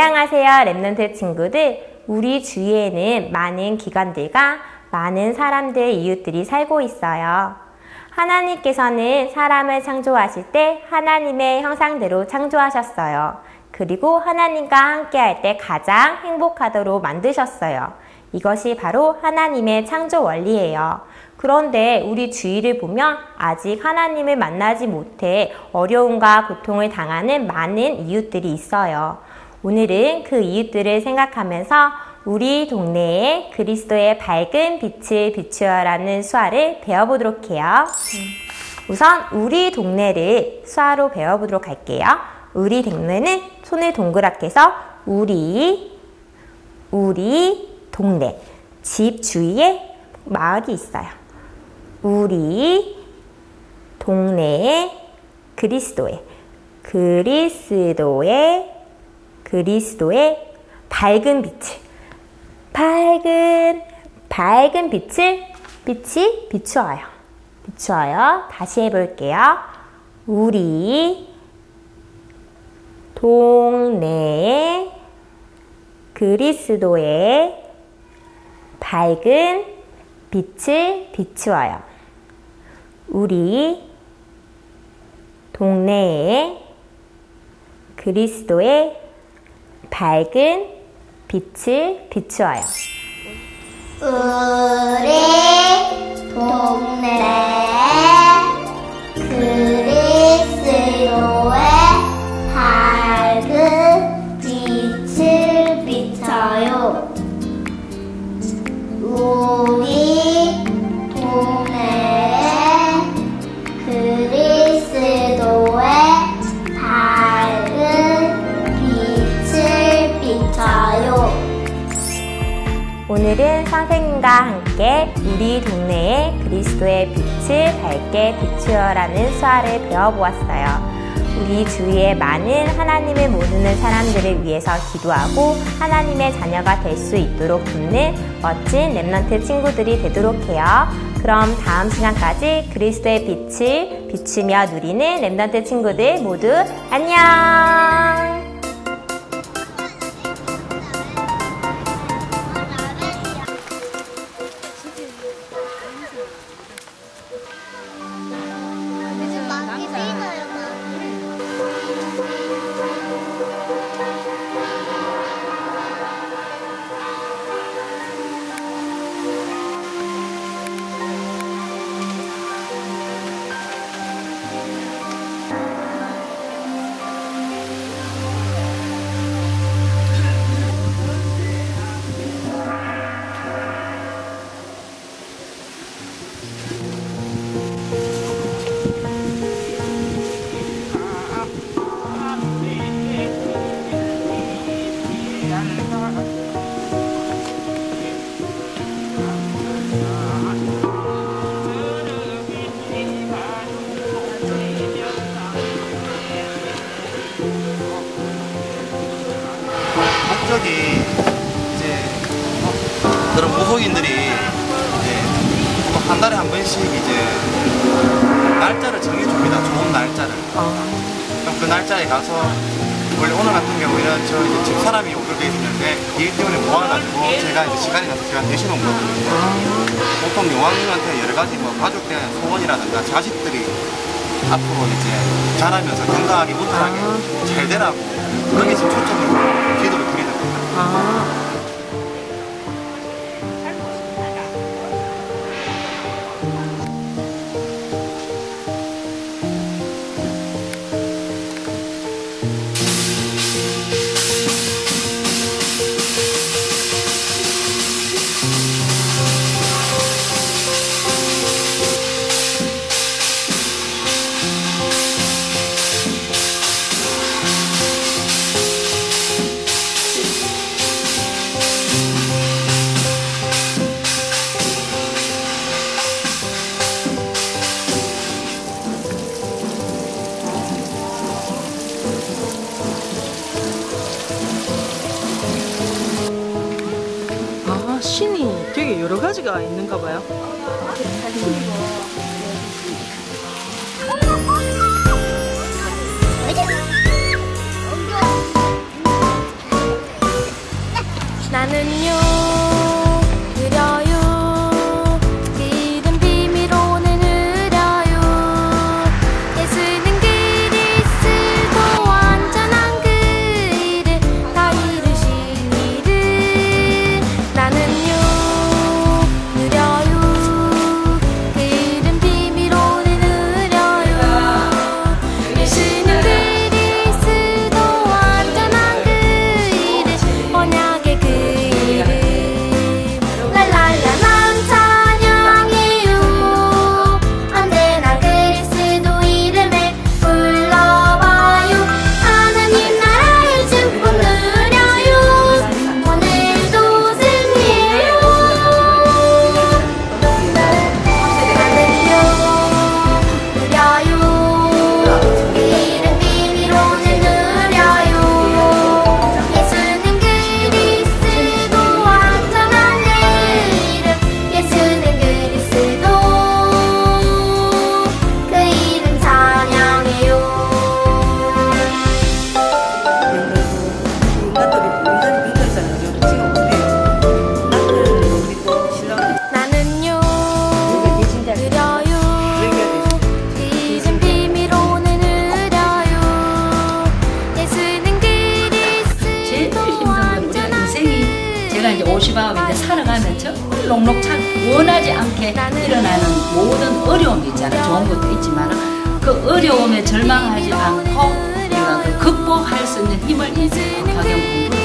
안녕하세요 랩런트 친구들. 우리 주위에는 많은 기관들과 많은 사람들 이웃들이 살고 있어요. 하나님께서는 사람을 창조하실 때 하나님의 형상대로 창조하셨어요. 그리고 하나님과 함께 할 때 가장 행복하도록 만드셨어요. 이것이 바로 하나님의 창조 원리예요. 그런데 우리 주위를 보면 아직 하나님을 만나지 못해 어려움과 고통을 당하는 많은 이웃들이 있어요. 오늘은 그 이웃들을 생각하면서 우리 동네에 그리스도의 밝은 빛을 비추어라는 수화를 배워보도록 해요. 우선 우리 동네를 수화로 배워보도록 할게요. 우리 동네는 손을 동그랗게 해서 우리, 우리 동네. 집 주위에 마을이 있어요. 우리 동네에 그리스도의 그리스도의 그리스도의 밝은 빛을 밝은 밝은 빛을 빛이 비추어요. 비추어요. 다시 해볼게요. 우리 동네에 그리스도의 밝은 빛을 비추어요. 우리 동네에 그리스도의 밝은 빛을 비추어요. 우리 동네에 그리스도 오늘은 선생님과 함께 우리 동네에 그리스도의 빛을 밝게 비추어라는 수화를 배워보았어요. 우리 주위에 많은 하나님을 모르는 사람들을 위해서 기도하고 하나님의 자녀가 될 수 있도록 돕는 멋진 Remnant 친구들이 되도록 해요. 그럼 다음 시간까지 그리스도의 빛을 비추며 누리는 Remnant 친구들 모두 안녕! 목적이 이제 그런 무속인들이 이제 보통 한 달에 한 번씩 이제 날짜를 정해줍니다. 좋은 날짜를. 그럼 그 날짜에 가서 원래 오늘 같은 경우에는 저 이제 집 사람이 오기로 돼 있는데 일 때문에 모아가지고 제가 이제 시간이 나서 제가 대신 온 거거든요. 보통 요왕님한테 여러 가지 뭐 가족에 대한 소원이라든가 자식들이 앞으로 이제 자라면서 건강하게 무탈하게 잘 되라고 그런 게 지금 초점으로 기 여러 가지가 있는가 봐요. 나는요. 도시마음인데 살아가면서 녹록찬 원하지 않게 일어나는 모든 어려움이 있잖아요. 좋은 것도 있지만 그 어려움에 절망하지 않고 우리가 그 극복할 수 있는 힘을 인생과 경험으로